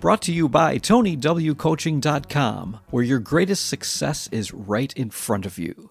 Brought to you by TonyWCoaching.com, where your greatest success is right in front of you.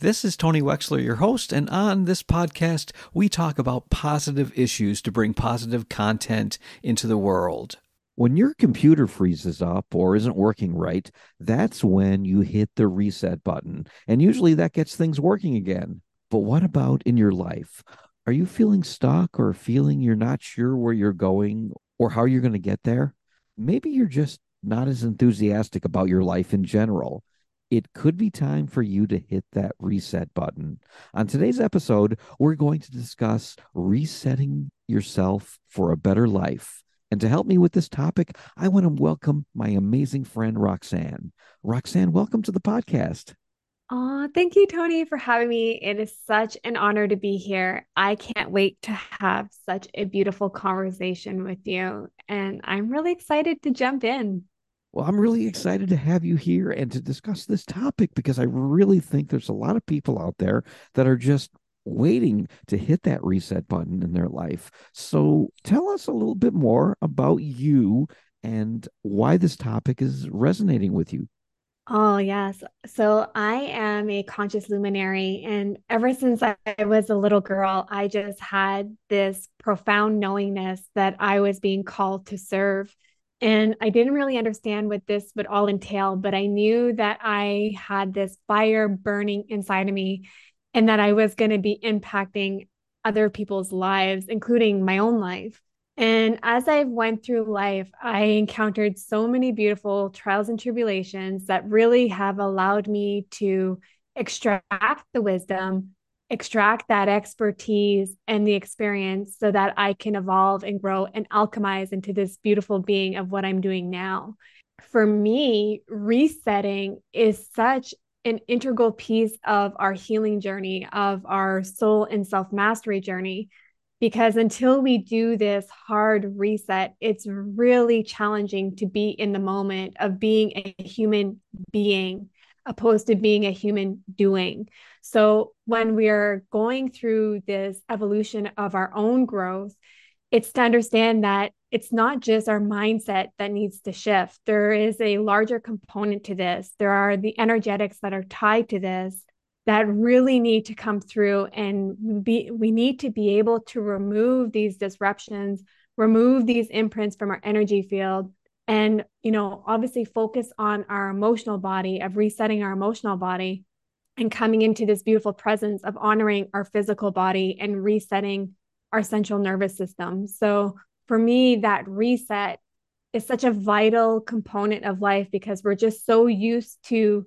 This is Tony Wechsler, your host, and on this podcast, we talk about positive issues to bring positive content into the world. When your computer freezes up or isn't working right, that's when you hit the reset button. And usually that gets things working again. But what about in your life? Are you feeling stuck or feeling you're not sure where you're going or how you're going to get there? Maybe you're just not as enthusiastic about your life in general. It could be time for you to hit that reset button. On today's episode, we're going to discuss resetting yourself for a better life. And to help me with this topic, I want to welcome my amazing friend, Roxanne. Roxanne, welcome to the podcast. Oh, thank you, Tony, for having me. It is such an honor to be here. I can't wait to have such a beautiful conversation with you. And I'm really excited to jump in. Well, I'm really excited to have you here and to discuss this topic because I really think there's a lot of people out there that are just waiting to hit that reset button in their life. So tell us a little bit more about you and why this topic is resonating with you. Oh, yes. So I am a conscious luminary. And ever since I was a little girl, I just had this profound knowingness that I was being called to serve. And I didn't really understand what this would all entail, but I knew that I had this fire burning inside of me and that I was going to be impacting other people's lives, including my own life. And as I went through life, I encountered so many beautiful trials and tribulations that really have allowed me to extract the wisdom, extract that expertise and the experience so that I can evolve and grow and alchemize into this beautiful being of what I'm doing now. For me, resetting is such an integral piece of our healing journey, of our soul and self mastery journey because until we do this hard reset, it's really challenging to be in the moment of being a human being opposed to being a human doing. So when we're going through this evolution of our own growth, it's to understand that it's not just our mindset that needs to shift. There is a larger component to this. There are the energetics that are tied to this that really need to come through and be we need to be able to remove these disruptions remove these imprints from our energy field and you know obviously focus on our emotional body of resetting our emotional body and coming into this beautiful presence of honoring our physical body and resetting our central nervous system. So for me that reset is such a vital component of life because we're just so used to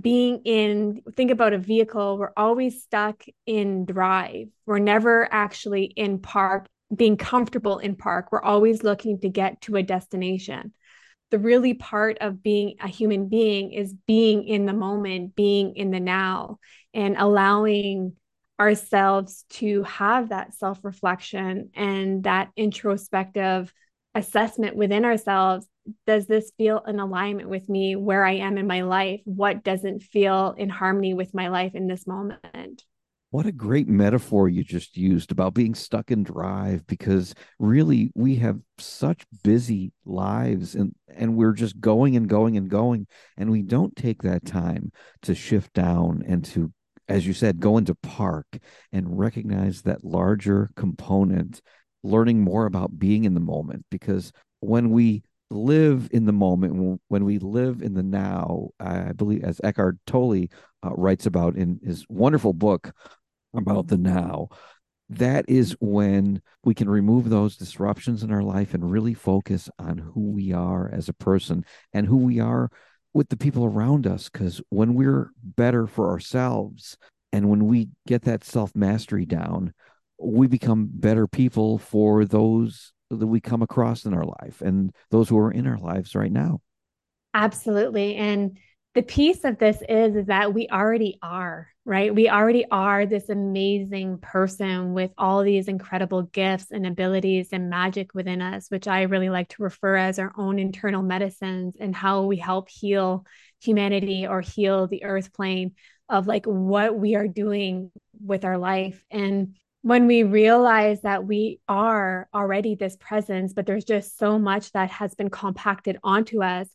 being in think about a vehicle we're always stuck in drive. We're never actually in park being comfortable in park. We're always looking to get to a destination. The really part of being a human being is being in the moment being in the now and allowing ourselves to have that self reflection and that introspective assessment within ourselves does this feel in alignment with me where I am in my life? What doesn't feel in harmony with my life in this moment? What a great metaphor you just used about being stuck in drive because really we have such busy lives and and we're just going and going and going and we don't take that time to shift down and to as you said go into park and recognize that larger component learning more about being in the moment because when we live in the moment when we live in the now i believe as eckhart tolle uh, writes about in his wonderful book about the now that is when we can remove those disruptions in our life and really focus on who we are as a person and who we are with the people around us. Because when we're better for ourselves and when we get that self mastery down we become better people for those that we come across in our life and those who are in our lives right now. Absolutely. And the piece of this is, is that we already are, right? We already are this amazing person with all these incredible gifts and abilities and magic within us, which I really like to refer as our own internal medicines and how we help heal humanity or heal the earth plane of like what we are doing with our life. And when we realize that we are already this presence, but there's just so much that has been compacted onto us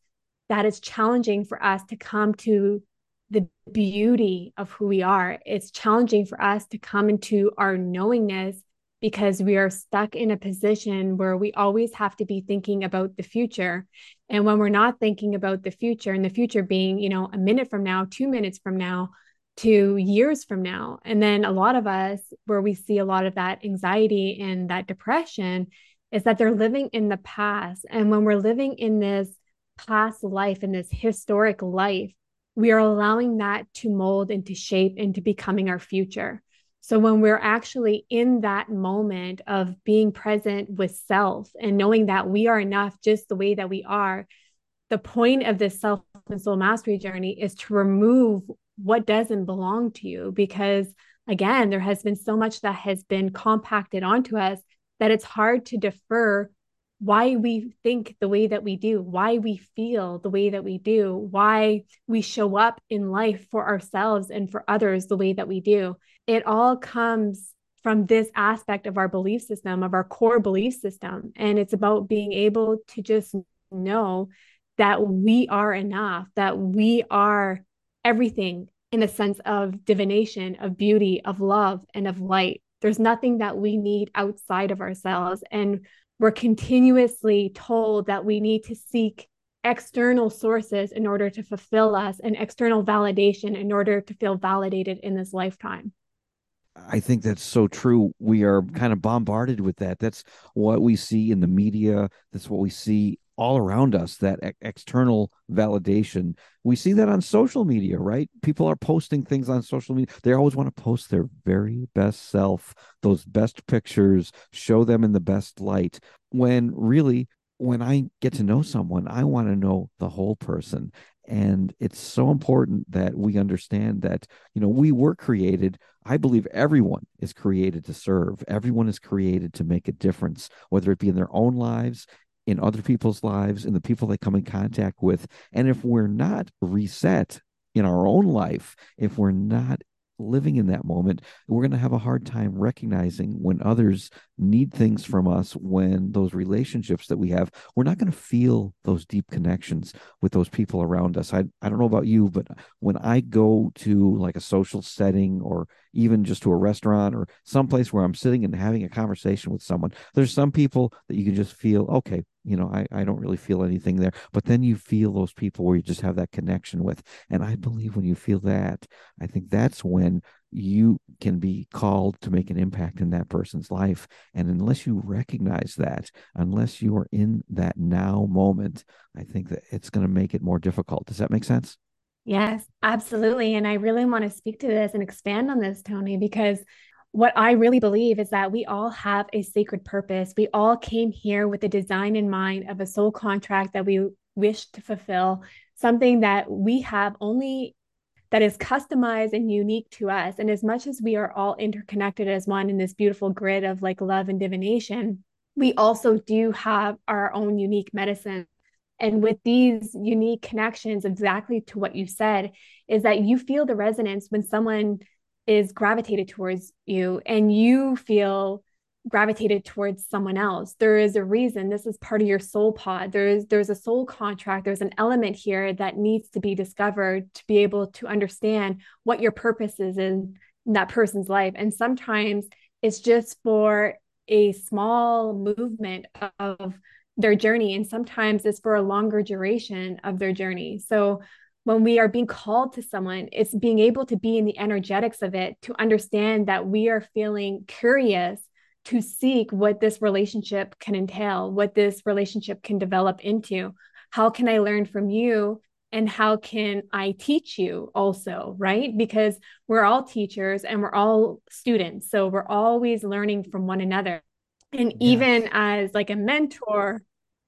that it's challenging for us to come to the beauty of who we are. It's challenging for us to come into our knowingness because we are stuck in a position where we always have to be thinking about the future. And when we're not thinking about the future, and the future being, you know, a minute from now, two minutes from now, to years from now. And then a lot of us, where we see a lot of that anxiety and that depression, is that they're living in the past. And when we're living in this past life and this historic life, we are allowing that to mold into shape into becoming our future. So when we're actually in that moment of being present with self and knowing that we are enough just the way that we are, the point of this self and soul mastery journey is to remove what doesn't belong to you because again there has been so much that has been compacted onto us that it's hard to defer why we think the way that we do, why we feel the way that we do, why we show up in life for ourselves and for others the way that we do. It all comes from this aspect of our belief system, of our core belief system. And it's about being able to just know that we are enough, that we are everything in a sense of divination, of beauty, of love, and of light. There's nothing that we need outside of ourselves. And we're continuously told that we need to seek external sources in order to fulfill us and external validation in order to feel validated in this lifetime. I think that's so true. We are kind of bombarded with that. That's what we see in the media. That's what we see all around us that external validation. We see that on social media right? People are posting things on social media. They always want to post their very best self those best pictures show them in the best light. When really when i get to know someone i want to know the whole person. And it's so important that we understand that you know we were created i believe everyone is created to serve. Everyone is created to make a difference whether it be in their own lives in other people's lives and the people they come in contact with. And if we're not reset in our own life, if we're not living in that moment, we're going to have a hard time recognizing when others need things from us, when those relationships that we have, we're not going to feel those deep connections with those people around us. I, I don't know about you, but when I go to like a social setting or even just to a restaurant or someplace where I'm sitting and having a conversation with someone, there's some people that you can just feel, okay, you know, I, I don't really feel anything there. But then you feel those people where you just have that connection with. And I believe when you feel that, I think that's when you can be called to make an impact in that person's life. And unless you recognize that, unless you are in that now moment, I think that it's going to make it more difficult. Does that make sense? Yes, absolutely. And I really want to speak to this and expand on this, Tony, because what I really believe is that we all have a sacred purpose. We all came here with a design in mind of a soul contract that we wish to fulfill, something that we have only that is customized and unique to us. And as much as we are all interconnected as one in this beautiful grid of like love and divination, we also do have our own unique medicine. And with these unique connections, exactly to what you said, is that you feel the resonance when someone is gravitated towards you and you feel gravitated towards someone else. There is a reason. This is part of your soul pod. There's there's a soul contract. There's an element here that needs to be discovered to be able to understand what your purpose is in that person's life. And sometimes it's just for a small movement of their journey. And sometimes it's for a longer duration of their journey. So when we are being called to someone, it's being able to be in the energetics of it to understand that we are feeling curious to seek what this relationship can entail, what this relationship can develop into. How can I learn from you? And how can I teach you also? Right? Because we're all teachers and we're all students. So we're always learning from one another. And even as like a mentor,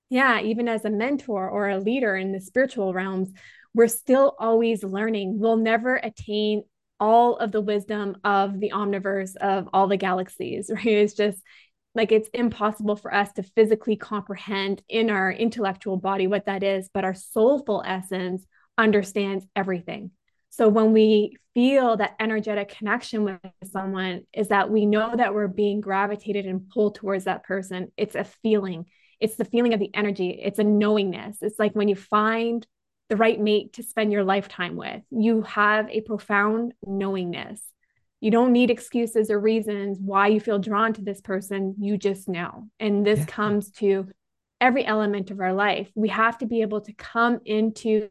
yeah, even as a mentor or a leader in the spiritual realms, we're still always learning. We'll never attain all of the wisdom of the omniverse of all the galaxies, right? It's just like it's impossible for us to physically comprehend in our intellectual body what that is, but our soulful essence understands everything. So when we feel that energetic connection with someone, is that we know that we're being gravitated and pulled towards that person. It's a feeling. It's the feeling of the energy. It's a knowingness. It's like when you find the right mate to spend your lifetime with, you have a profound knowingness. You don't need excuses or reasons why you feel drawn to this person. You just know. And this yeah. comes to every element of our life. We have to be able to come into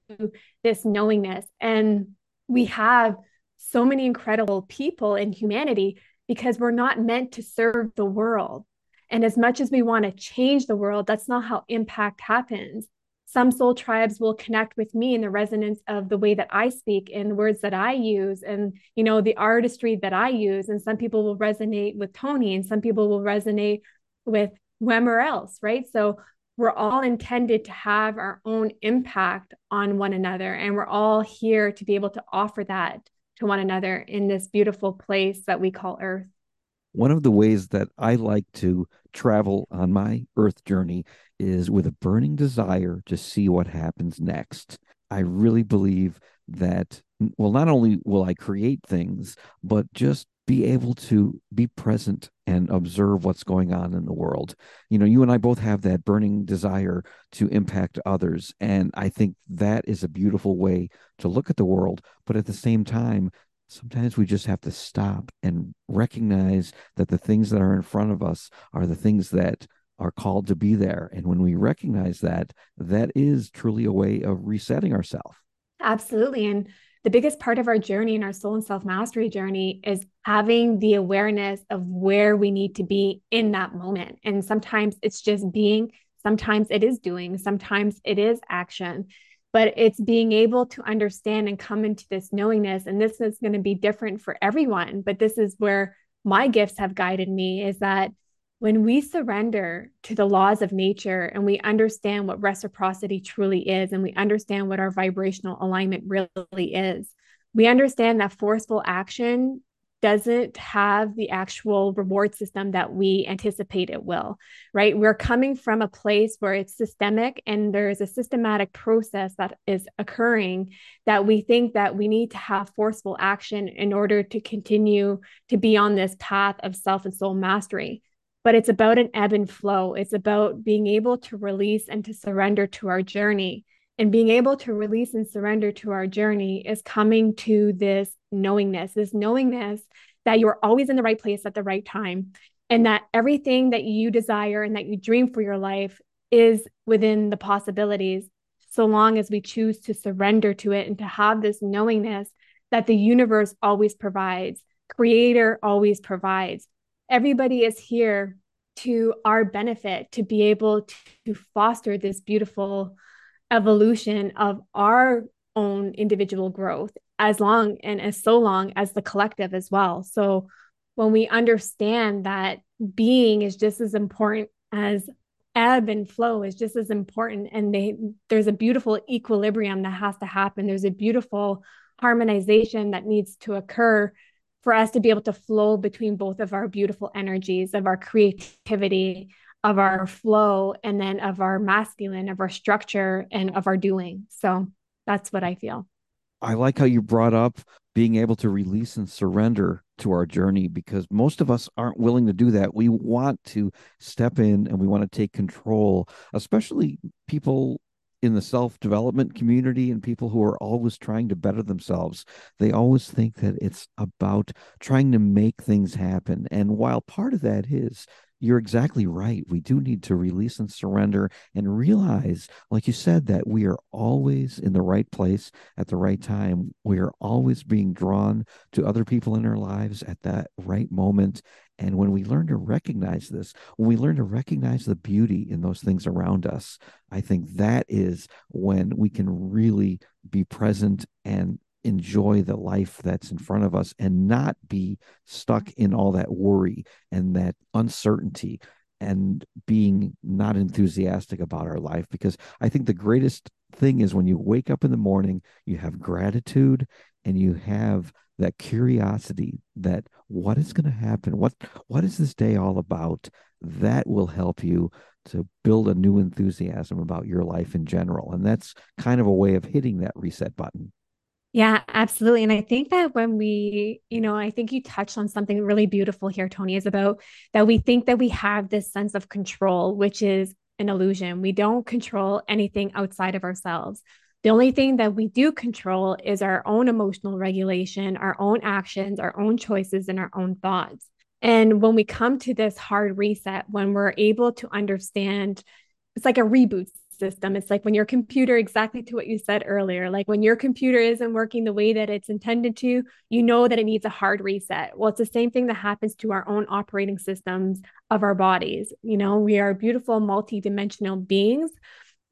this knowingness. And we have so many incredible people in humanity because we're not meant to serve the world. And as much as we want to change the world, that's not how impact happens. Some soul tribes will connect with me in the resonance of the way that I speak and the words that I use and you know the artistry that I use and some people will resonate with Tony and some people will resonate with whomever else, right? So we're all intended to have our own impact on one another. And we're all here to be able to offer that to one another in this beautiful place that we call Earth. One of the ways that I like to travel on my Earth journey is with a burning desire to see what happens next. I really believe that, well, not only will I create things, but just be able to be present and observe what's going on in the world. You know, you and I both have that burning desire to impact others. And I think that is a beautiful way to look at the world. But at the same time, sometimes we just have to stop and recognize that the things that are in front of us are the things that are called to be there. And when we recognize that, that is truly a way of resetting ourselves. Absolutely. And the biggest part of our journey and our soul and self mastery journey is having the awareness of where we need to be in that moment. And sometimes it's just being, sometimes it is doing, sometimes it is action, but it's being able to understand and come into this knowingness. And this is going to be different for everyone, but this is where my gifts have guided me is that when we surrender to the laws of nature and we understand what reciprocity truly is and we understand what our vibrational alignment really is, we understand that forceful action doesn't have the actual reward system that we anticipate it will, right? We're coming from a place where it's systemic and there's a systematic process that is occurring that we think that we need to have forceful action in order to continue to be on this path of self and soul mastery but it's about an ebb and flow. It's about being able to release and to surrender to our journey. And being able to release and surrender to our journey is coming to this knowingness, this knowingness that you're always in the right place at the right time, and that everything that you desire and that you dream for your life is within the possibilities, so long as we choose to surrender to it and to have this knowingness that the universe always provides, Creator always provides. Everybody is here to our benefit to be able to foster this beautiful evolution of our own individual growth as long and as so long as the collective as well. So when we understand that being is just as important as ebb and flow is just as important and they there's a beautiful equilibrium that has to happen there's a beautiful harmonization that needs to occur for us to be able to flow between both of our beautiful energies of our creativity of our flow and then of our masculine of our structure and of our doing so that's what i feel. I like how you brought up being able to release and surrender to our journey because most of us aren't willing to do that. We want to step in and we want to take control especially people in the self development community and people who are always trying to better themselves, they always think that it's about trying to make things happen. And while part of that is you're exactly right. We do need to release and surrender and realize, like you said, that we are always in the right place at the right time. We are always being drawn to other people in our lives at that right moment. And when we learn to recognize this, when we learn to recognize the beauty in those things around us, I think that is when we can really be present and enjoy the life that's in front of us and not be stuck in all that worry and that uncertainty and being not enthusiastic about our life. Because I think the greatest thing is when you wake up in the morning, you have gratitude and you have that curiosity that what is going to happen? What what is this day all about? That will help you to build a new enthusiasm about your life in general. And that's kind of a way of hitting that reset button yeah, absolutely. And I think that when we, you know, I think you touched on something really beautiful here, Tony, is about that we think that we have this sense of control, which is an illusion. We don't control anything outside of ourselves. The only thing that we do control is our own emotional regulation, our own actions, our own choices, and our own thoughts. And when we come to this hard reset, when we're able to understand, it's like a reboot system. It's like when your computer, exactly to what you said earlier, like when your computer isn't working the way that it's intended to, you know that it needs a hard reset. Well, it's the same thing that happens to our own operating systems of our bodies. You know, we are beautiful, multidimensional beings,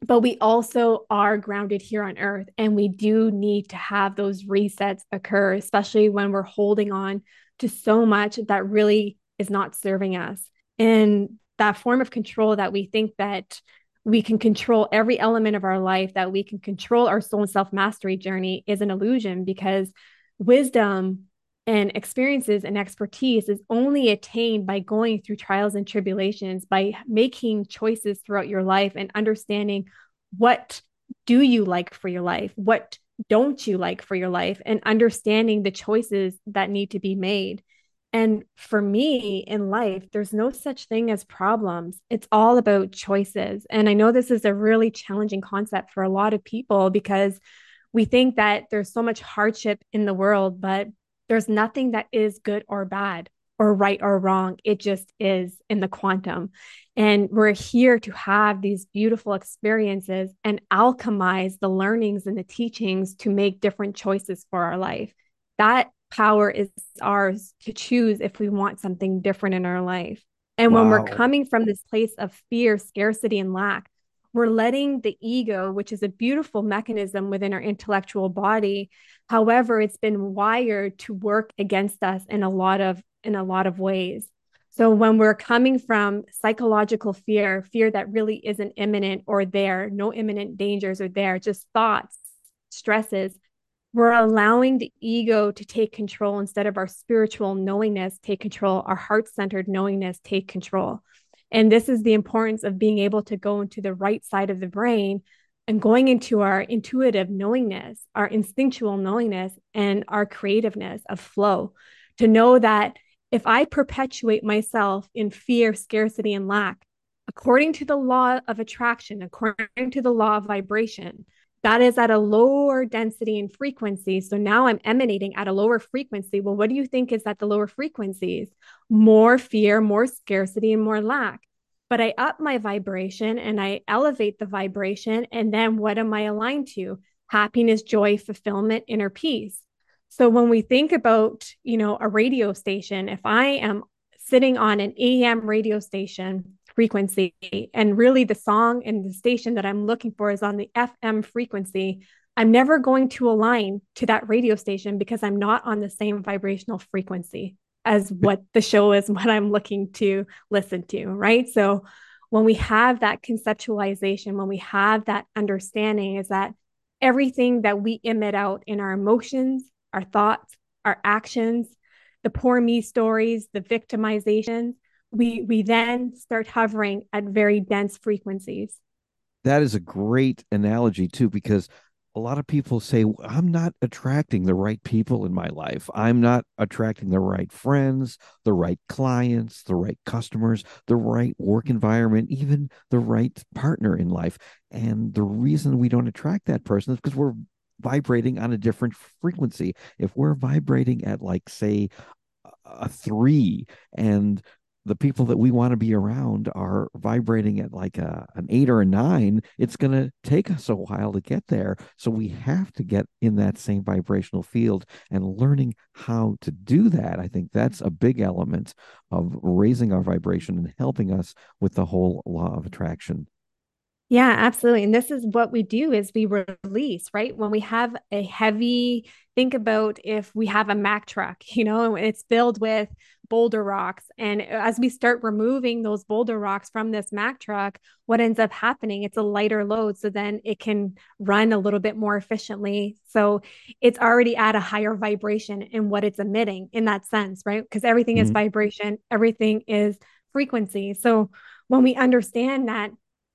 but we also are grounded here on earth. And we do need to have those resets occur, especially when we're holding on to so much that really is not serving us. And that form of control that we think that we can control every element of our life, that we can control our soul and self mastery journey is an illusion because wisdom and experiences and expertise is only attained by going through trials and tribulations, by making choices throughout your life and understanding what do you like for your life? What don't you like for your life? And understanding the choices that need to be made. And for me in life, there's no such thing as problems. It's all about choices. And I know this is a really challenging concept for a lot of people because we think that there's so much hardship in the world, but there's nothing that is good or bad or right or wrong. It just is in the quantum. And we're here to have these beautiful experiences and alchemize the learnings and the teachings to make different choices for our life. That power is ours to choose if we want something different in our life. And wow. when we're coming from this place of fear, scarcity, and lack, we're letting the ego, which is a beautiful mechanism within our intellectual body, however, it's been wired to work against us in a lot of in a lot of ways. So when we're coming from psychological fear, fear that really isn't imminent or there, no imminent dangers are there, just thoughts, stresses, we're allowing the ego to take control instead of our spiritual knowingness take control, our heart centered knowingness take control. And this is the importance of being able to go into the right side of the brain and going into our intuitive knowingness, our instinctual knowingness, and our creativeness of flow to know that if I perpetuate myself in fear, scarcity, and lack, according to the law of attraction, according to the law of vibration, that is at a lower density and frequency. So now I'm emanating at a lower frequency. Well, what do you think is at the lower frequencies? More fear, more scarcity, and more lack. But I up my vibration and I elevate the vibration. And then what am I aligned to? Happiness, joy, fulfillment, inner peace. So when we think about, you know, a radio station, if I am sitting on an AM radio station frequency. And really, the song and the station that I'm looking for is on the FM frequency. I'm never going to align to that radio station because I'm not on the same vibrational frequency as what the show is, what I'm looking to listen to. Right. So, when we have that conceptualization, when we have that understanding, is that everything that we emit out in our emotions, our thoughts, our actions, the poor me stories, the victimizations, we we then start hovering at very dense frequencies. That is a great analogy too because a lot of people say i'm not attracting the right people in my life. I'm not attracting the right friends the right clients the right customers the right work environment even the right partner in life. And the reason we don't attract that person is because we're vibrating on a different frequency. If we're vibrating at like say a three and the people that we want to be around are vibrating at like a, an eight or a nine, it's going to take us a while to get there. So we have to get in that same vibrational field and learning how to do that. I think that's a big element of raising our vibration and helping us with the whole law of attraction. Yeah, absolutely. And this is what we do is we release, right? When we have a heavy, think about if we have a Mack truck, you know, and it's filled with boulder rocks. And as we start removing those boulder rocks from this Mack truck, what ends up happening? It's a lighter load. So then it can run a little bit more efficiently. So it's already at a higher vibration in what it's emitting in that sense, right? Because everything mm-hmm. is vibration, everything is frequency. So when we understand that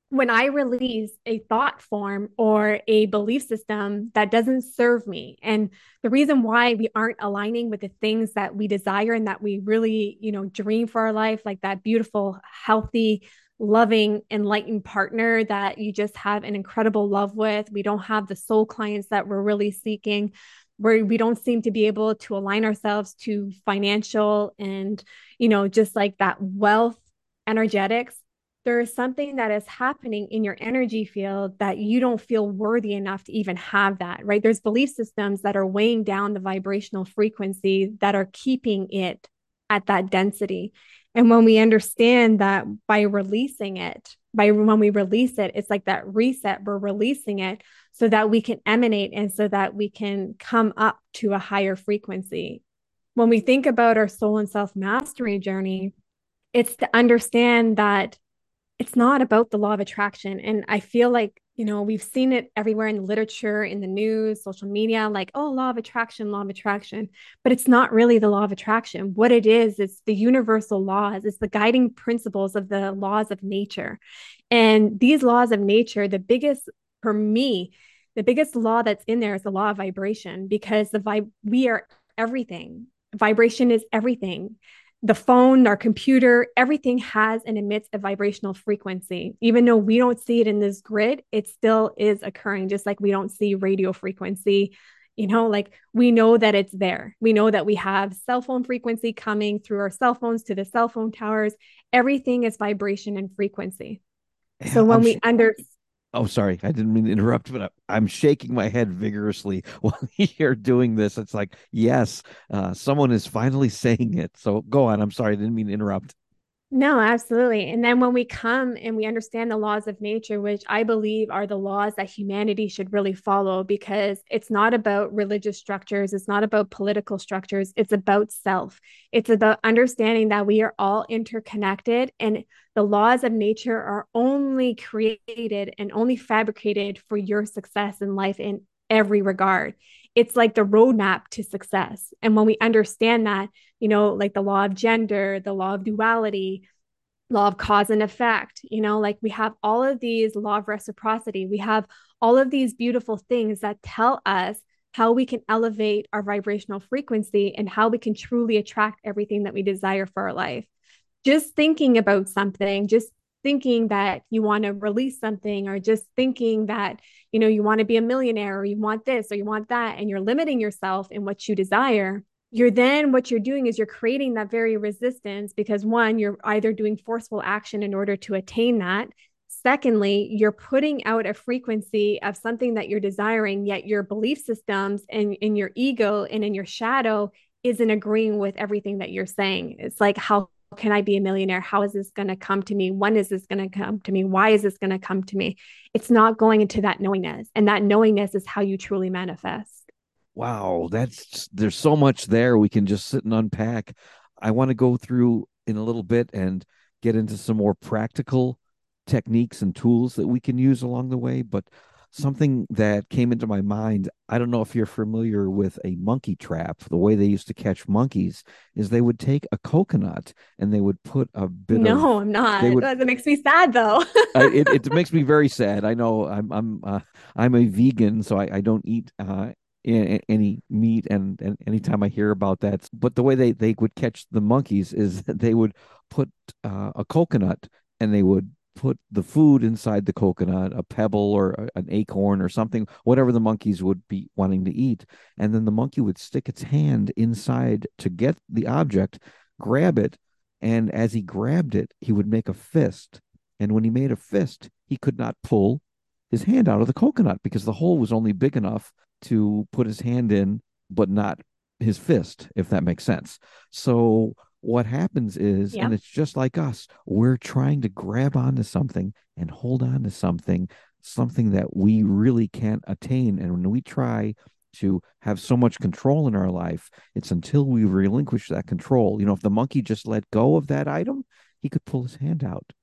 when I release a thought form or a belief system that doesn't serve me, and the reason why we aren't aligning with the things that we desire and that we really, you know, dream for our life, like that beautiful, healthy, loving, enlightened partner that you just have an incredible love with. We don't have the soul clients that we're really seeking where we don't seem to be able to align ourselves to financial and you know just like that wealth energetics there is something that is happening in your energy field that you don't feel worthy enough to even have that, right? There's belief systems that are weighing down the vibrational frequency that are keeping it at that density. And when we understand that by releasing it, by when we release it, it's like that reset, we're releasing it so that we can emanate and so that we can come up to a higher frequency. When we think about our soul and self mastery journey, it's to understand that it's not about the law of attraction. And I feel like, you know, we've seen it everywhere in the literature, in the news, social media, like, oh, law of attraction, law of attraction. But it's not really the law of attraction. What it is, it's the universal laws, it's the guiding principles of the laws of nature. And these laws of nature, the biggest for me, the biggest law that's in there is the law of vibration because the vibe we are everything. Vibration is everything the phone, our computer, everything has and emits a vibrational frequency. Even though we don't see it in this grid, it still is occurring, just like we don't see radio frequency. You know, like we know that it's there. We know that we have cell phone frequency coming through our cell phones to the cell phone towers. Everything is vibration and frequency. Yeah, so when I'm we sh- understand Oh, sorry, I didn't mean to interrupt, but I'm shaking my head vigorously while you're doing this. It's like, yes, uh, someone is finally saying it. So go on. I'm sorry, I didn't mean to interrupt. No, absolutely. And then when we come and we understand the laws of nature, which I believe are the laws that humanity should really follow, because it's not about religious structures, it's not about political structures, it's about self. It's about understanding that we are all interconnected and the laws of nature are only created and only fabricated for your success in life in every regard it's like the roadmap to success. And when we understand that, you know, like the law of gender, the law of duality, law of cause and effect, you know, like we have all of these law of reciprocity, we have all of these beautiful things that tell us how we can elevate our vibrational frequency and how we can truly attract everything that we desire for our life. Just thinking about something, just thinking that you want to release something or just thinking that you know you want to be a millionaire or you want this or you want that and you're limiting yourself in what you desire you're then what you're doing is you're creating that very resistance because one you're either doing forceful action in order to attain that. Secondly you're putting out a frequency of something that you're desiring yet your belief systems and in your ego and in your shadow isn't agreeing with everything that you're saying. It's like how can I be a millionaire? How is this going to come to me? When is this going to come to me? Why is this going to come to me? It's not going into that knowingness. And that knowingness is how you truly manifest. Wow, that's there's so much there we can just sit and unpack. I want to go through in a little bit and get into some more practical techniques and tools that we can use along the way, but something that came into my mind i don't know if you're familiar with a monkey trap the way they used to catch monkeys is they would take a coconut and they would put a bit no of, i'm not. would, that makes me sad though. I, it, it, makes me very sad. I know i'm i'm uh, i'm a vegan so i, I don't eat uh, any meat and, and anytime i hear about that. But the way they they would catch the monkeys is they would put uh, a coconut and they would put the food inside the coconut, a pebble or an acorn or something, whatever the monkeys would be wanting to eat. And then the monkey would stick its hand inside to get the object, grab it. And as he grabbed it, he would make a fist. And when he made a fist, he could not pull his hand out of the coconut because the hole was only big enough to put his hand in, but not his fist, if that makes sense. So what happens is, Yep. and it's just like us, we're trying to grab onto something and hold on to something, something that we really can't attain. And when we try to have so much control in our life, it's until we relinquish that control. You know, if the monkey just let go of that item, he could pull his hand out,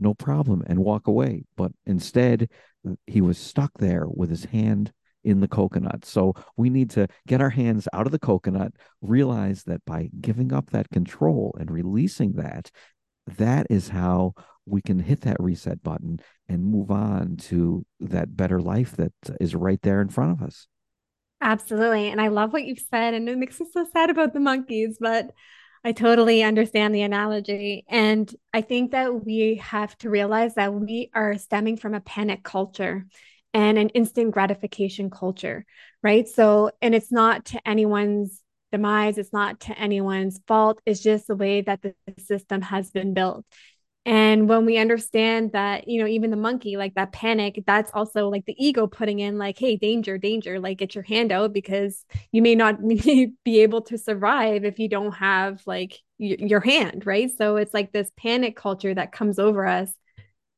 no problem, and walk away. But instead, he was stuck there with his hand in the coconut. So we need to get our hands out of the coconut, realize that by giving up that control and releasing that, that is how we can hit that reset button and move on to that better life that is right there in front of us. Absolutely. And I love what you've said. And it makes me so sad about the monkeys, but I totally understand the analogy. And I think that we have to realize that we are stemming from a panic culture and an instant gratification culture, right? So, and it's not to anyone's demise, it's not to anyone's fault. It's just the way that the system has been built. And when we understand that, you know, even the monkey, like that panic, that's also like the ego putting in, like, hey, danger, danger, like get your hand out because you may not be able to survive if you don't have like y- your hand, right? So it's like this panic culture that comes over us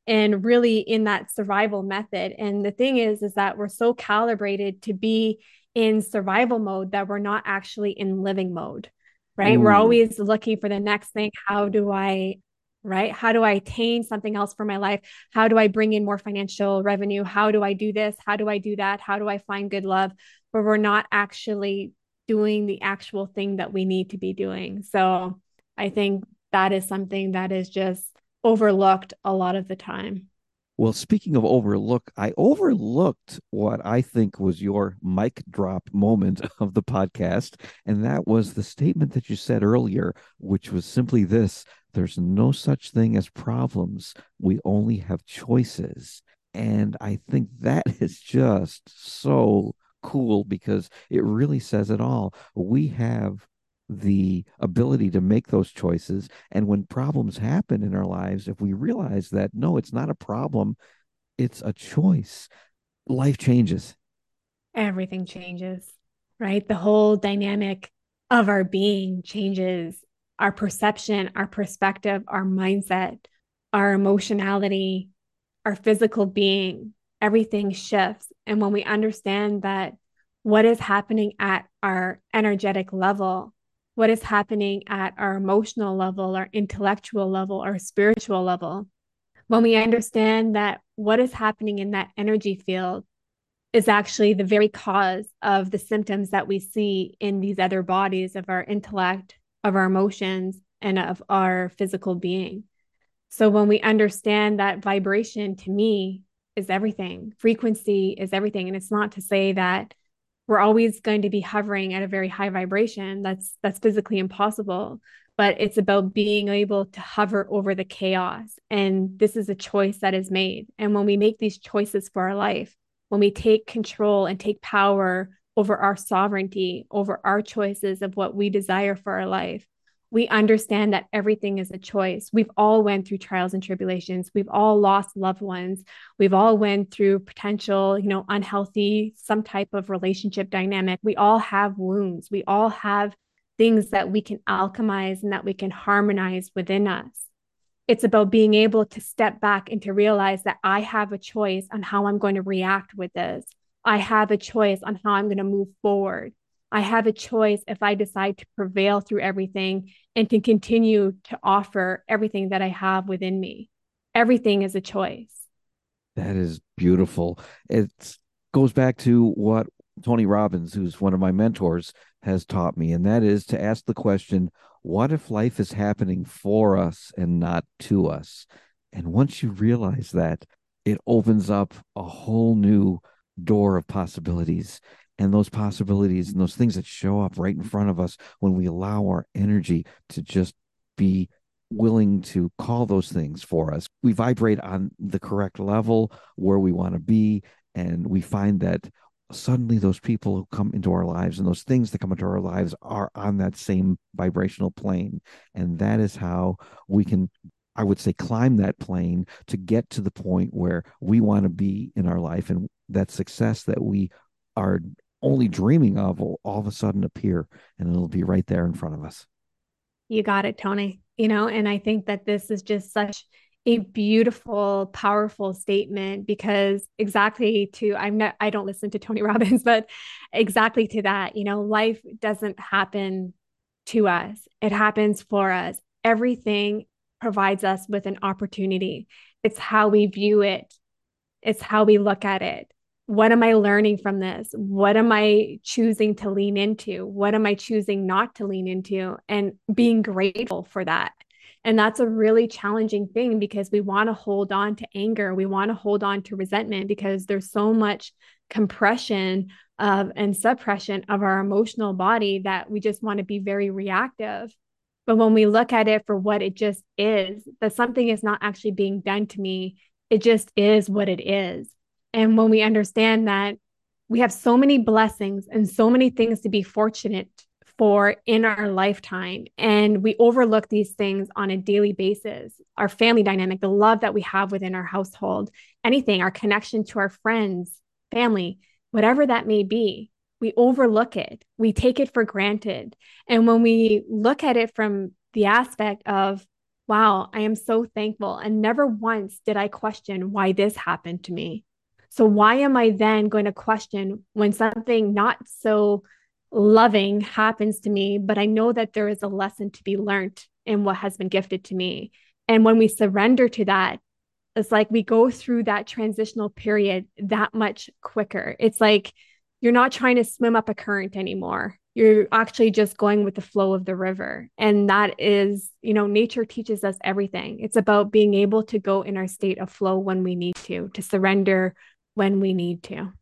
and really in that survival method. And the thing is, is that we're so calibrated to be in survival mode that we're not actually in living mode, right? We're mm. always looking for the next thing. How do I right? How do I attain something else for my life? How do I bring in more financial revenue? How do I do this? How do I do that? How do I find good love? But we're not actually doing the actual thing that we need to be doing. So I think that is something that is just overlooked a lot of the time. Well, speaking of overlook, I overlooked what I think was your mic drop moment of the podcast. And that was the statement that you said earlier, which was simply this there's no such thing as problems. We only have choices. And I think that is just so cool because it really says it all. We have the ability to make those choices. And when problems happen in our lives, if we realize that no, it's not a problem, it's a choice, life changes. Everything changes, right? The whole dynamic of our being changes our perception, our perspective, our mindset, our emotionality, our physical being, everything shifts. And when we understand that what is happening at our energetic level, what is happening at our emotional level, our intellectual level, our spiritual level, when we understand that what is happening in that energy field is actually the very cause of the symptoms that we see in these other bodies of our intellect, of our emotions and of our physical being. So when we understand that vibration to me is everything, frequency is everything. And it's not to say that we're always going to be hovering at a very high vibration. That's that's physically impossible. But it's about being able to hover over the chaos. And this is a choice that is made. And when we make these choices for our life, when we take control and take power over our sovereignty, over our choices of what we desire for our life. We understand that everything is a choice. We've all went through trials and tribulations. We've all lost loved ones. We've all went through potential, you know, unhealthy some type of relationship dynamic. We all have wounds. We all have things that we can alchemize and that we can harmonize within us. It's about being able to step back and to realize that I have a choice on how I'm going to react with this. I have a choice on how I'm going to move forward. I have a choice if I decide to prevail through everything and to continue to offer everything that I have within me. Everything is a choice. That is beautiful. It goes back to what Tony Robbins, who's one of my mentors, has taught me, and that is to ask the question what if life is happening for us and not to us? And once you realize that, it opens up a whole new door of possibilities and those possibilities and those things that show up right in front of us when we allow our energy to just be willing to call those things for us. We vibrate on the correct level where we want to be. And we find that suddenly those people who come into our lives and those things that come into our lives are on that same vibrational plane. And that is how we can I would say climb that plane to get to the point where we want to be in our life and that success that we are only dreaming of will all of a sudden appear and it'll be right there in front of us. You got it, Tony. You know, and I think that this is just such a beautiful, powerful statement because exactly to I'm not I don't listen to Tony Robbins, but exactly to that, you know, life doesn't happen to us. It happens for us. Everything provides us with an opportunity. It's how we view it. It's how we look at it. What am I learning from this? What am I choosing to lean into? What am I choosing not to lean into? And being grateful for that and that's a really challenging thing because we want to hold on to anger. We want to hold on to resentment because there's so much compression of and suppression of our emotional body that we just want to be very reactive. But when we look at it for what it just is, that something is not actually being done to me, it just is what it is. And when we understand that we have so many blessings and so many things to be fortunate for in our lifetime. And we overlook these things on a daily basis our family dynamic, the love that we have within our household, anything, our connection to our friends, family, whatever that may be. We overlook it, we take it for granted. And when we look at it from the aspect of, wow, I am so thankful. And never once did I question why this happened to me. So, why am I then going to question when something not so loving happens to me, but I know that there is a lesson to be learned in what has been gifted to me. And when we surrender to that, it's like we go through that transitional period that much quicker. It's like you're not trying to swim up a current anymore. You're actually just going with the flow of the river. And that is, you know, nature teaches us everything. It's about being able to go in our state of flow when we need to, to surrender when we need to.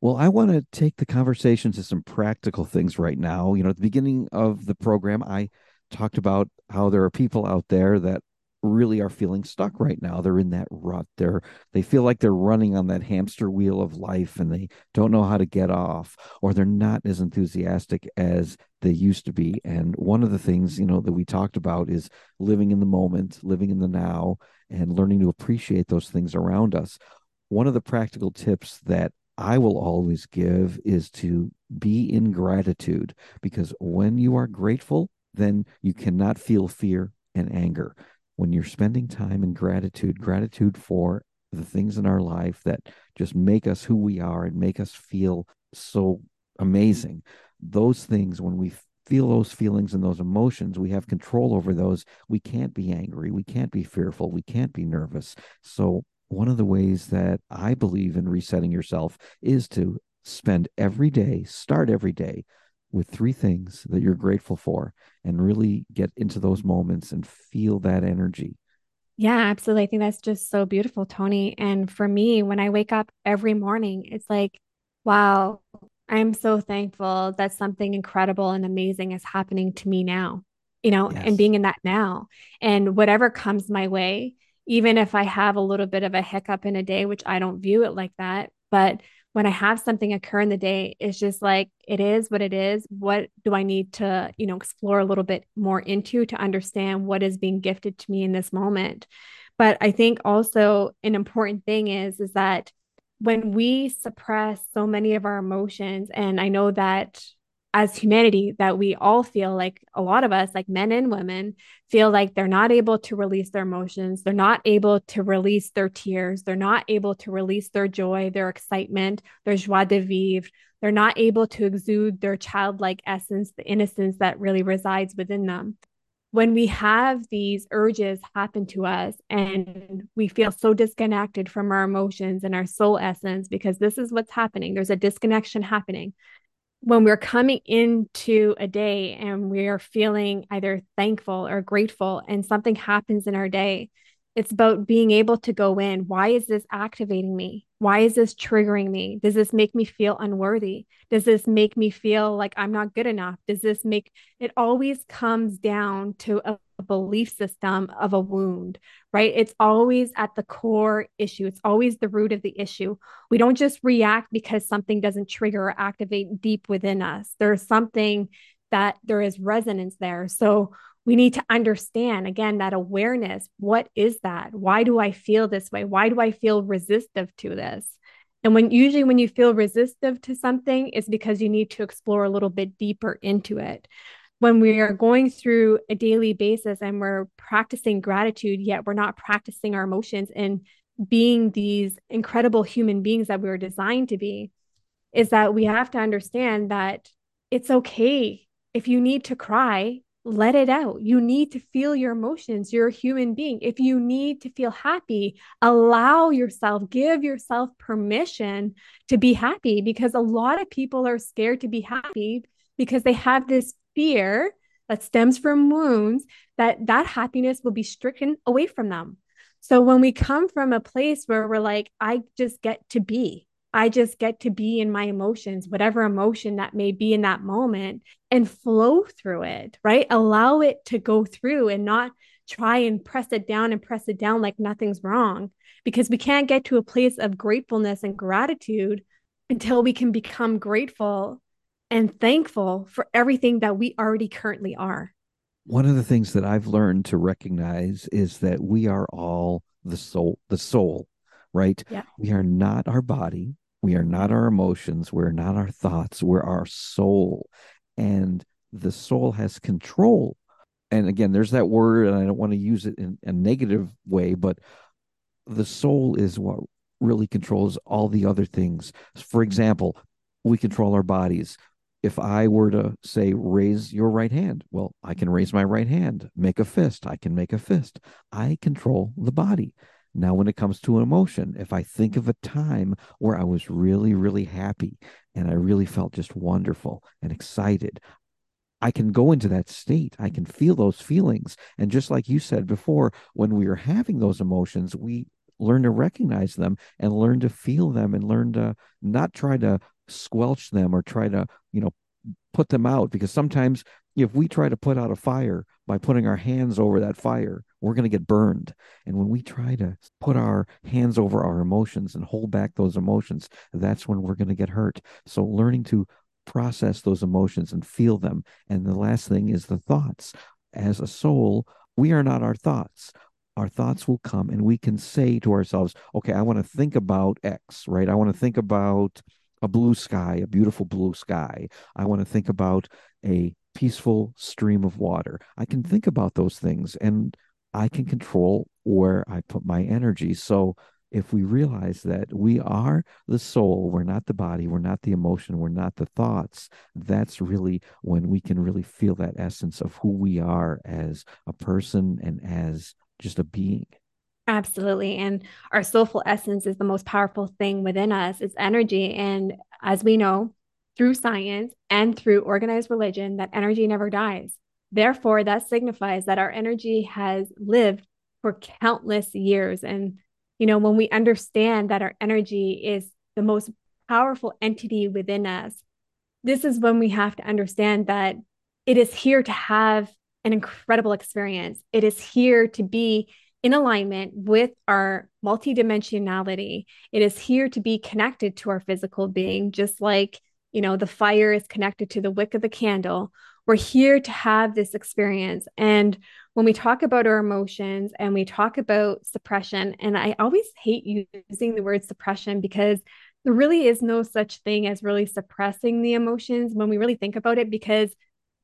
Well, I want to take the conversation to some practical things right now. You know, at the beginning of the program, I talked about how there are people out there that really are feeling stuck right now. They're in that rut. They're they feel like they're running on that hamster wheel of life and they don't know how to get off or they're not as enthusiastic as they used to be. And one of the things, you know, that we talked about is living in the moment, living in the now and learning to appreciate those things around us. One of the practical tips that I will always give is to be in gratitude because when you are grateful, then you cannot feel fear and anger. When you're spending time in gratitude, gratitude for the things in our life that just make us who we are and make us feel so amazing, those things, when we feel those feelings and those emotions, we have control over those. We can't be angry. We can't be fearful. We can't be nervous. So one of the ways that I believe in resetting yourself is to spend every day, start every day with three things that you're grateful for and really get into those moments and feel that energy. Yeah, absolutely. I think that's just so beautiful, Tony. And for me, when I wake up every morning, it's like, wow, I'm so thankful that something incredible and amazing is happening to me now, you know, yes. and being in that now. And whatever comes my way, even if I have a little bit of a hiccup in a day, which I don't view it like that. But when I have something occur in the day, it's just like it is what it is. What do I need to, you know, explore a little bit more into to understand what is being gifted to me in this moment? But I think also an important thing is is that when we suppress so many of our emotions, and I know that as humanity that we all feel like a lot of us like men and women feel like they're not able to release their emotions they're not able to release their tears they're not able to release their joy their excitement their joie de vivre. They're not able to exude their childlike essence the innocence that really resides within them. When we have these urges happen to us and we feel so disconnected from our emotions and our soul essence because this is what's happening there's a disconnection happening when we're coming into a day and we are feeling either thankful or grateful and something happens in our day, it's about being able to go in. Why is this activating me? Why is this triggering me? Does this make me feel unworthy? Does this make me feel like I'm not good enough? Does this make it always comes down to a belief system of a wound, right? It's always at the core issue. It's always the root of the issue. We don't just react because something doesn't trigger or activate deep within us. There's something that there is resonance there. So we need to understand again that awareness. What is that? Why do I feel this way? Why do I feel resistive to this? And when usually when you feel resistive to something, it's because you need to explore a little bit deeper into it. when we are going through a daily basis and we're practicing gratitude, yet we're not practicing our emotions and being these incredible human beings that we were designed to be, is that we have to understand that it's okay if you need to cry, let it out. You need to feel your emotions. You're a human being. If you need to feel happy, allow yourself, give yourself permission to be happy because a lot of people are scared to be happy because they have this fear that stems from wounds that that happiness will be stricken away from them. So when we come from a place where we're like, I just get to be, I just get to be in my emotions, whatever emotion that may be in that moment, and flow through it, right? Allow it to go through and not try and press it down and press it down like nothing's wrong. Because we can't get to a place of gratefulness and gratitude until we can become grateful and thankful for everything that we already currently are. One of the things that I've learned to recognize is that we are all the soul, the soul, right? Yeah. We are not our body. We are not our emotions. We're not our thoughts. We're our soul. And the soul has control. And again, there's that word, and I don't want to use it in a negative way, but the soul is what really controls all the other things. For example, we control our bodies if I were to say, raise your right hand, well, I can raise my right hand, make a fist, I can make a fist. I control the body. Now, when it comes to an emotion, if I think of a time where I was really, really happy and I really felt just wonderful and excited, I can go into that state. I can feel those feelings. And just like you said before, when we are having those emotions, we learn to recognize them and learn to feel them and learn to not try to squelch them or try to you know put them out because sometimes if we try to put out a fire by putting our hands over that fire we're going to get burned. And when we try to put our hands over our emotions and hold back those emotions that's when we're going to get hurt. So learning to process those emotions and feel them. And the last thing is the thoughts. As a soul we are not our thoughts. Our thoughts will come and we can say to ourselves okay i want to think about x right? I want to think about a blue sky, a beautiful blue sky. I want to think about a peaceful stream of water. I can think about those things and I can control where I put my energy. So if we realize that we are the soul, we're not the body, we're not the emotion, we're not the thoughts, that's really when we can really feel that essence of who we are as a person and as just a being. Absolutely. And our soulful essence is the most powerful thing within us. It's energy. And as we know through science and through organized religion, that energy never dies. Therefore, that signifies that our energy has lived for countless years. And, you know, when we understand that our energy is the most powerful entity within us, this is when we have to understand that it is here to have an incredible experience. It is here to be in alignment with our multidimensionality. It is here to be connected to our physical being, just like, you know, the fire is connected to the wick of the candle. We're here to have this experience. And when we talk about our emotions and we talk about suppression, and I always hate using the word suppression because there really is no such thing as really suppressing the emotions when we really think about it, because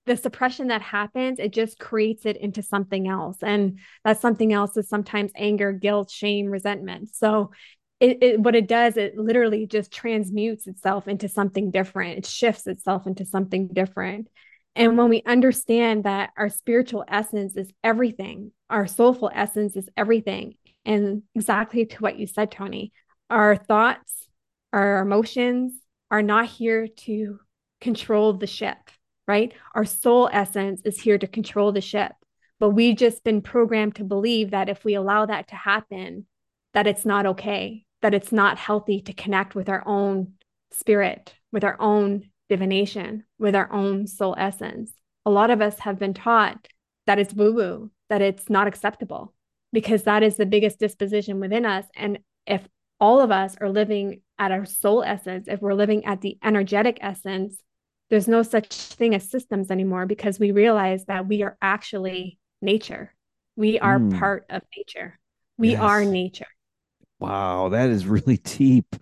the suppression that happens, it just creates it into something else. And that something else is sometimes anger, guilt, shame, resentment. So it, it, what it does, it literally just transmutes itself into something different. It shifts itself into something different. And when we understand that our spiritual essence is everything, our soulful essence is everything. And exactly to what you said, Tony, our thoughts, our emotions are not here to control the ship right? Our soul essence is here to control the ship. But we've just been programmed to believe that if we allow that to happen, that it's not okay, that it's not healthy to connect with our own spirit, with our own divination, with our own soul essence. A lot of us have been taught that it's woo woo, that it's not acceptable, because that is the biggest disposition within us. And if all of us are living at our soul essence, if we're living at the energetic essence, there's no such thing as systems anymore because we realize that we are actually nature. We are mm. part of nature. We yes. are nature. Wow, that is really deep.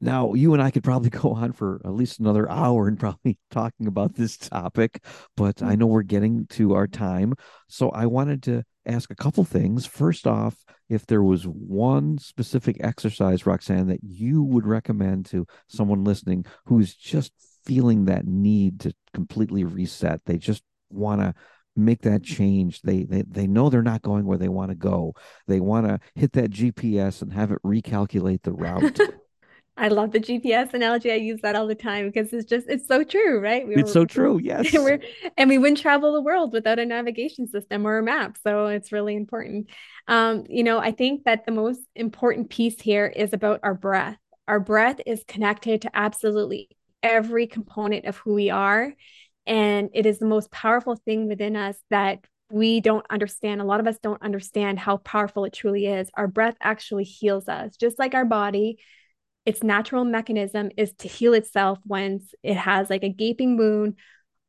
Now, you and I could probably go on for at least another hour and probably talking about this topic, but I know we're getting to our time. So I wanted to ask a couple things. First off, if there was one specific exercise, Roxanne, that you would recommend to someone listening who's just feeling that need to completely reset, they just want to make that change. They, they they know they're not going where they want to go. They want to hit that GPS and have it recalculate the route. I love the GPS analogy. I use that all the time because it's just it's so true, right? We it's so true. Yes. And, we're, and we wouldn't travel the world without a navigation system or a map. So it's really important. Um, you know, I think that the most important piece here is about our breath. Our breath is connected to absolutely every component of who we are. And it is the most powerful thing within us that we don't understand. A lot of us don't understand how powerful it truly is. Our breath actually heals us, just like our body its natural mechanism is to heal itself once it has like a gaping wound.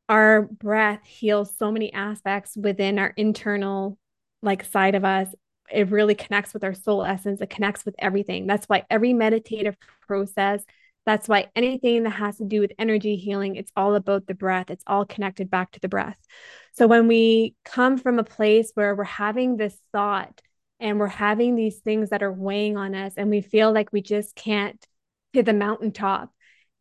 Our breath heals so many aspects within our internal like side of us. It really connects with our soul essence. It connects with everything. That's why every meditative process, that's why anything that has to do with energy healing, it's all about the breath. It's all connected back to the breath. So when we come from a place where we're having this thought and we're having these things that are weighing on us and we feel like we just can't hit the mountaintop.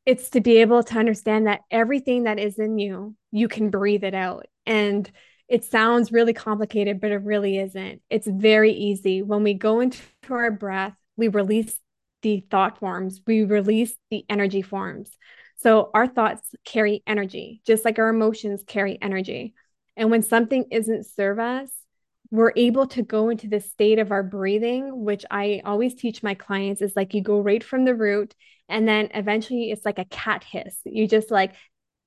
It's to be able to understand that everything that is in you you can breathe it out. And it sounds really complicated but it really isn't. It's very easy. When we go into our breath we release the thought forms we release the energy forms. So our thoughts carry energy just like our emotions carry energy. And when something isn't serve us we're able to go into the state of our breathing, which I always teach my clients is like you go right from the root and then eventually it's like a cat hiss. You just like,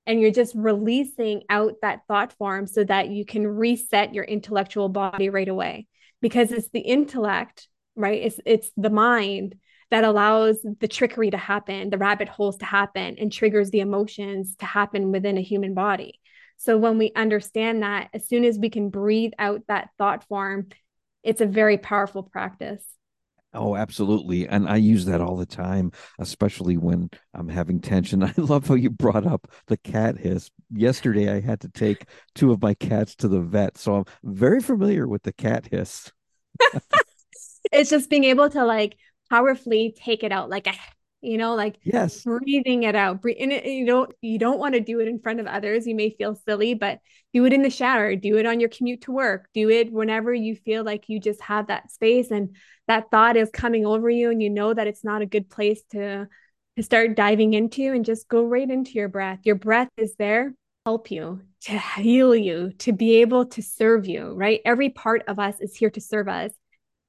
and you're just releasing out that thought form so that you can reset your intellectual body right away because it's the intellect, right? It's, it's the mind that allows the trickery to happen, the rabbit holes to happen, and triggers the emotions to happen within a human body. So when we understand that, as soon as we can breathe out that thought form, it's a very powerful practice. Oh, absolutely. And I use that all the time, especially when I'm having tension. I love how you brought up the cat hiss. Yesterday, I had to take two of my cats to the vet. So I'm very familiar with the cat hiss. it's just being able to like powerfully take it out like a you know like yes. breathing it out and it, you don't you don't want to do it in front of others. You may feel silly but do it in the shower do it on your commute to work do it whenever you feel like you just have that space and that thought is coming over you and you know that it's not a good place to to start diving into and just go right into your breath. Your breath is there to help you to heal you to be able to serve you right? Every part of us is here to serve us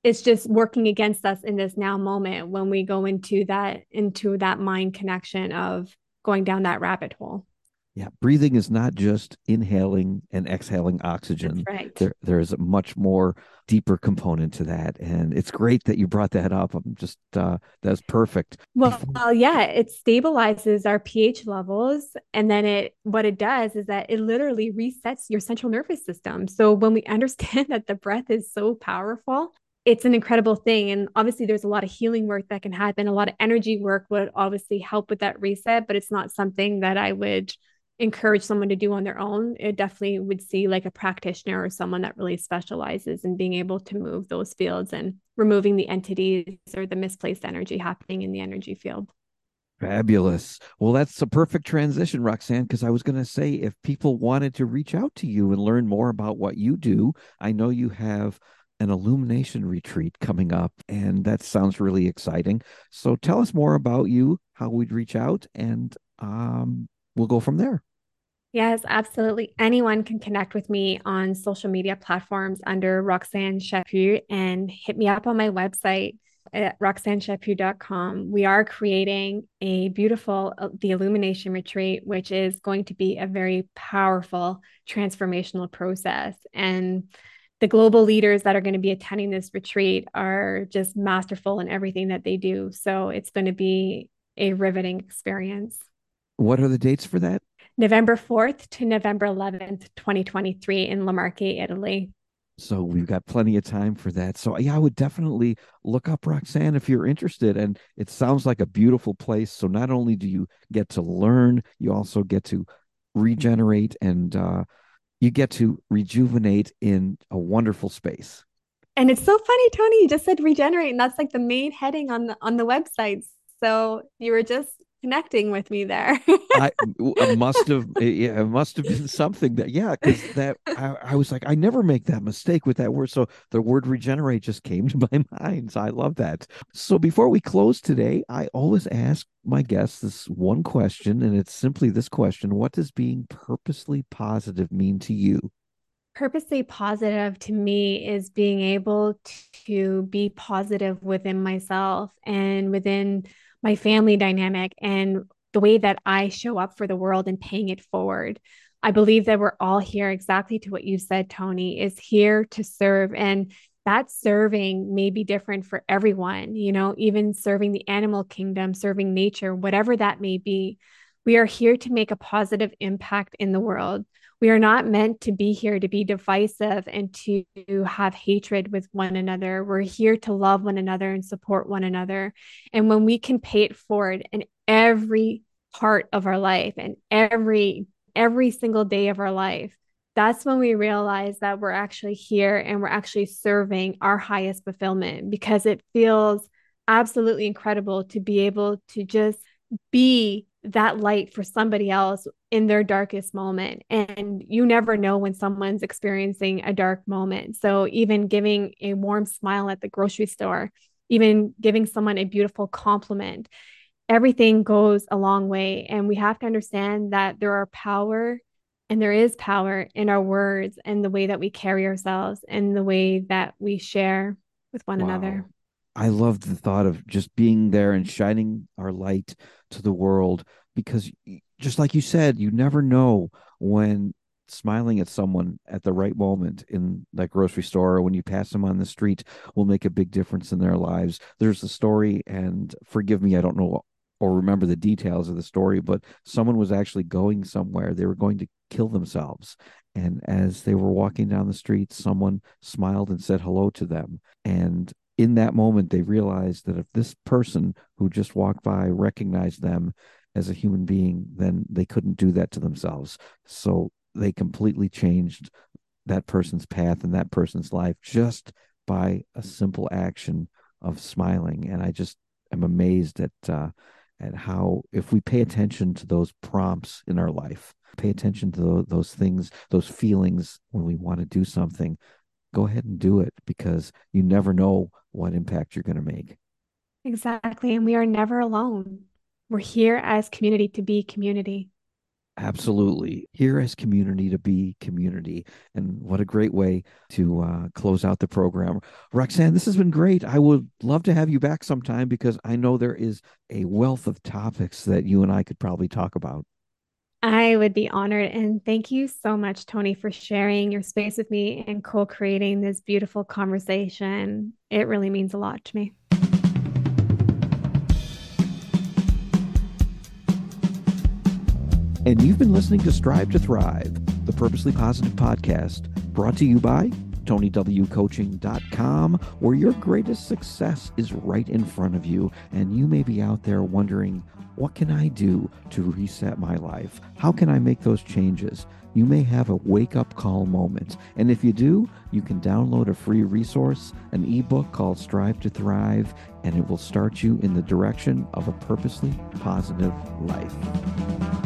it's just working against us in this now moment when we go into that into that mind connection of going down that rabbit hole. Yeah breathing is not just inhaling and exhaling oxygen. That's right. There, there's a much more deeper component to that and it's great that you brought that up. I'm just uh that's perfect. Well, well yeah it stabilizes our ph levels and then it what it does is that it literally resets your central nervous system. So when we understand that the breath is so powerful it's an incredible thing. And obviously, there's a lot of healing work that can happen. A lot of energy work would obviously help with that reset, but it's not something that I would encourage someone to do on their own. It definitely would see like a practitioner or someone that really specializes in being able to move those fields and removing the entities or the misplaced energy happening in the energy field. Fabulous. Well, that's a perfect transition, Roxanne, because I was going to say if people wanted to reach out to you and learn more about what you do, I know you have an illumination retreat coming up, and that sounds really exciting. So tell us more about you, how we'd reach out, and um, we'll go from there. Yes, absolutely. Anyone can connect with me on social media platforms under Roxanne Chaput and hit me up on my website at roxannechaput.com. We are creating a beautiful uh, the illumination retreat which is going to be a very powerful transformational process and the global leaders that are going to be attending this retreat are just masterful in everything that they do. So it's going to be a riveting experience. What are the dates for that? November 4th to November 11th, 2023 in Le Italy. So we've got plenty of time for that. So yeah, I would definitely look up Roxanne if you're interested. And it sounds like a beautiful place. So not only do you get to learn, you also get to regenerate and uh, you get to rejuvenate in a wonderful space. And it's so funny, Tony. You just said regenerate, and that's like the main heading on the on the website. So you were just connecting with me there. I, I, must have, yeah, it must have been something that, yeah, because that I, I, was like, I never make that mistake with that word. So the word regenerate just came to my mind. So I love that. So before we close today, I always ask my guests this one question, and it's simply this question What does being purposely positive mean to you? Purposely positive to me is being able to be positive within myself and within my family dynamic and the way that I show up for the world and paying it forward. I believe that we're all here exactly to what you said, Tony, is here to serve. And that serving may be different for everyone, you know, even serving the animal kingdom, serving nature, whatever that may be. We are here to make a positive impact in the world. We are not meant to be here to be divisive and to have hatred with one another. We're here to love one another and support one another. And when we can pay it forward in every part of our life and every every single day of our life, that's when we realize that we're actually here and we're actually serving our highest fulfillment because it feels absolutely incredible to be able to just be that light for somebody else in their darkest moment. And you never know when someone's experiencing a dark moment. So, even giving a warm smile at the grocery store, even giving someone a beautiful compliment, everything goes a long way. And we have to understand that there are power and there is power in our words and the way that we carry ourselves and the way that we share with one wow. another. I loved the thought of just being there and shining our light to the world because just like you said, you never know when smiling at someone at the right moment in that grocery store or when you pass them on the street will make a big difference in their lives. There's a story, and forgive me, I don't know or remember the details of the story, but someone was actually going somewhere. They were going to kill themselves. And as they were walking down the street, someone smiled and said hello to them. And in that moment, they realized that if this person who just walked by recognized them as a human being, then they couldn't do that to themselves. So they completely changed that person's path and that person's life just by a simple action of smiling. And I just am amazed at uh, at how if we pay attention to those prompts in our life, pay attention to those things, those feelings when we want to do something, go ahead and do it because you never know what impact you're going to make. Exactly. And we are never alone. We're here as community to be community. Absolutely. Here as community to be community. And what a great way to uh, close out the program. Roxanne, this has been great. I would love to have you back sometime because I know there is a wealth of topics that you and I could probably talk about. I would be honored. And thank you so much, Tony, for sharing your space with me and co creating this beautiful conversation. It really means a lot to me. And you've been listening to Strive to Thrive, the Purposely Positive podcast, brought to you by TonyWCoaching.com, where your greatest success is right in front of you. And you may be out there wondering, what can I do to reset my life? How can I make those changes? You may have a wake up call moment. And if you do, you can download a free resource, an ebook called Strive to Thrive, and it will start you in the direction of a purposely positive life.